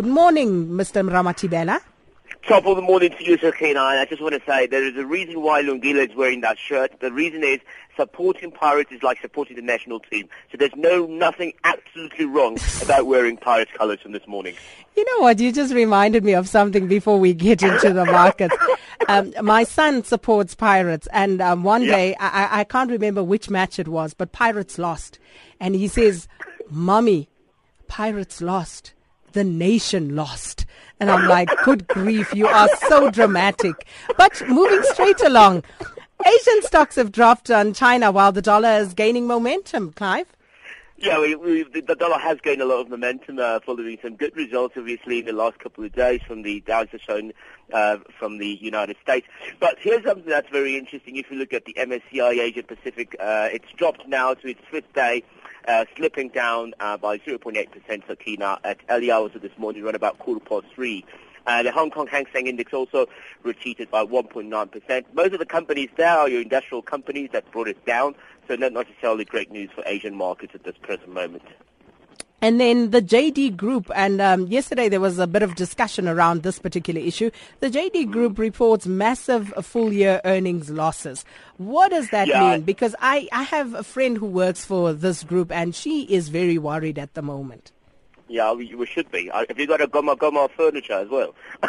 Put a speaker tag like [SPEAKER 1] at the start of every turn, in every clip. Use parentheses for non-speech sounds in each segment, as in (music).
[SPEAKER 1] Good morning, Mr. Ramatibela.
[SPEAKER 2] Top of the morning to you, Sakina. I just want to say there is a reason why Lungile is wearing that shirt. The reason is supporting Pirates is like supporting the national team. So there's no nothing absolutely wrong about wearing Pirates colours from this morning.
[SPEAKER 1] You know what? You just reminded me of something before we get into the markets. (laughs) Um, my son supports Pirates, and um, one
[SPEAKER 2] Yeah.
[SPEAKER 1] day I, I can't remember which match it was, but Pirates lost, and he says, "Mommy, Pirates lost." The nation lost. And I'm like, good grief, you are so dramatic. But moving straight along, Asian stocks have dropped on China while the dollar is gaining momentum, Clive.
[SPEAKER 2] Yeah, we, we, the dollar has gained a lot of momentum uh, following some good results, obviously, in the last couple of days from the Dow Jones shown uh, from the United States. But here's something that's very interesting. If you look at the MSCI Asia Pacific, uh, it's dropped now to its fifth day, uh, slipping down uh, by 0.8% Sakina at early hours of this morning, around about quarter past three. Uh, the Hong Kong Hang Seng Index also retreated by 1.9%. Most of the companies there are your industrial companies that brought it down, so not necessarily great news for Asian markets at this present moment.
[SPEAKER 1] And then the JD Group, and um, yesterday there was a bit of discussion around this particular issue. The JD Group reports massive full year earnings losses. What does that
[SPEAKER 2] Yeah.
[SPEAKER 1] mean? Because I, I have a friend who works for this group and she is very worried at the moment.
[SPEAKER 2] Yeah, we, we should be. Have you got a Gomma Gomma furniture as well? (laughs) so,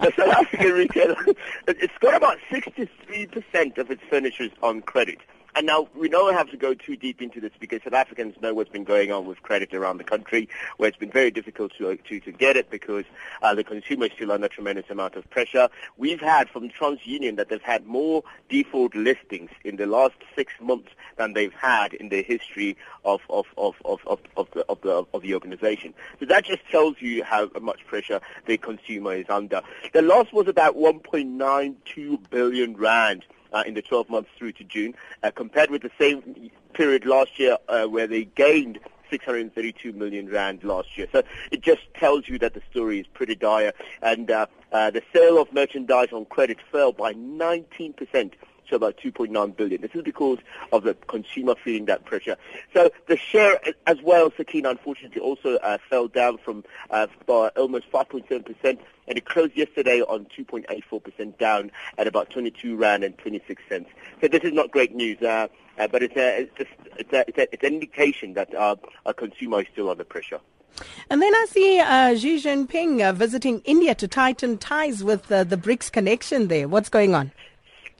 [SPEAKER 2] the South African retailer, it- it's got about 63% of its furniture on credit. And now, we don't have to go too deep into this because South Africans know what's been going on with credit around the country, where it's been very difficult to, to, to get it because uh, the consumer is still under tremendous amount of pressure. We've had from TransUnion that they've had more default listings in the last six months than they've had in the history of, of, of, of, of, of, the, of, the, of the organization. So that just tells you how much pressure the consumer is under. The loss was about 1.92 billion rand in the 12 months through to June, uh, compared with the same period last year uh, where they gained 632 million rand last year. So it just tells you that the story is pretty dire. And uh, uh, the sale of merchandise on credit fell by 19% to about 2.9 billion. This is because of the consumer feeling that pressure. So the share as well, Sakina, unfortunately, also uh, fell down from uh, almost 5.7%, and it closed yesterday on 2.84% down at about 22 rand and 26 cents. So this is not great news. Uh, uh, but it's, a, it's, it's, a, it's, a, it's an indication that uh, our consumer is still under pressure.
[SPEAKER 1] And then I see uh, Xi Jinping uh, visiting India to tighten ties with uh, the BRICS connection there. What's going on?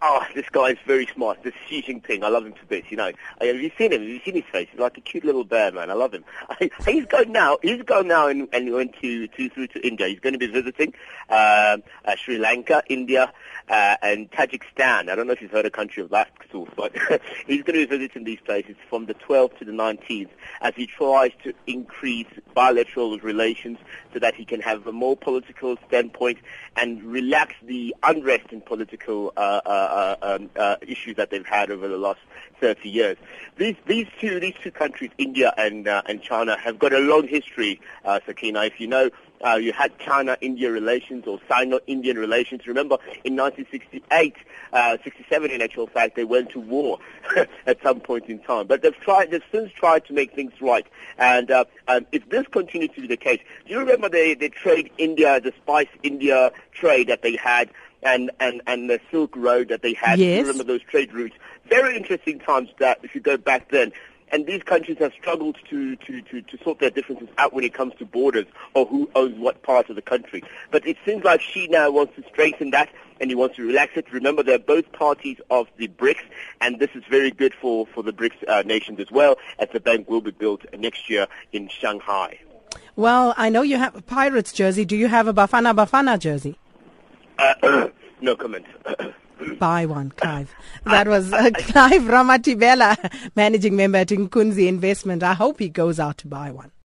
[SPEAKER 2] Oh, this guy is very smart. This Xi Jinping, I love him to bits. You know, Uh, have you seen him? Have you seen his face? He's like a cute little bear, man. I love him. (laughs) he's going now. He's going now and, and went to, to through to India. He's going to be visiting um, uh, Sri Lanka, India, uh, and Tajikistan. I don't know if you've heard a country of that sort, but (laughs) he's going to be visiting these places from the 12th to the 19th as he tries to increase bilateral relations so that he can have a more political standpoint and relax the unrest in political uh, uh, um, uh, issues that they've had over the last 30 years. These these two these two countries, India and uh, and China, have got a long history. Uh, Sakina, if you know. Uh, you had China-India relations or Sino-Indian relations. Remember, in 1968, uh, 67 in actual fact, they went to war (laughs) at some point in time. But they've tried, they've since tried to make things right. And uh, um, if this continues to be the case, do you remember the, the trade India, the Spice India trade that they had and, and, and the Silk Road that they had?
[SPEAKER 1] Yes.
[SPEAKER 2] you remember those trade routes? Very interesting times that if you go back then. And these countries have struggled to, to, to, to sort their differences out when it comes to borders or who owns what part of the country. But it seems like Xi now wants to straighten that and he wants to relax it. Remember, they're both parties of the BRICS, and this is very good for, for the BRICS uh, nations as well, as the bank will be built next year in Shanghai.
[SPEAKER 1] Well, I know you have a Pirates jersey. Do you have a Bafana Bafana jersey?
[SPEAKER 2] Uh, no comment. (coughs)
[SPEAKER 1] Buy one, Clive. That was uh, Clive Ramatibela, (laughs) managing member at Nkunzi Investment. I hope he goes out to buy one.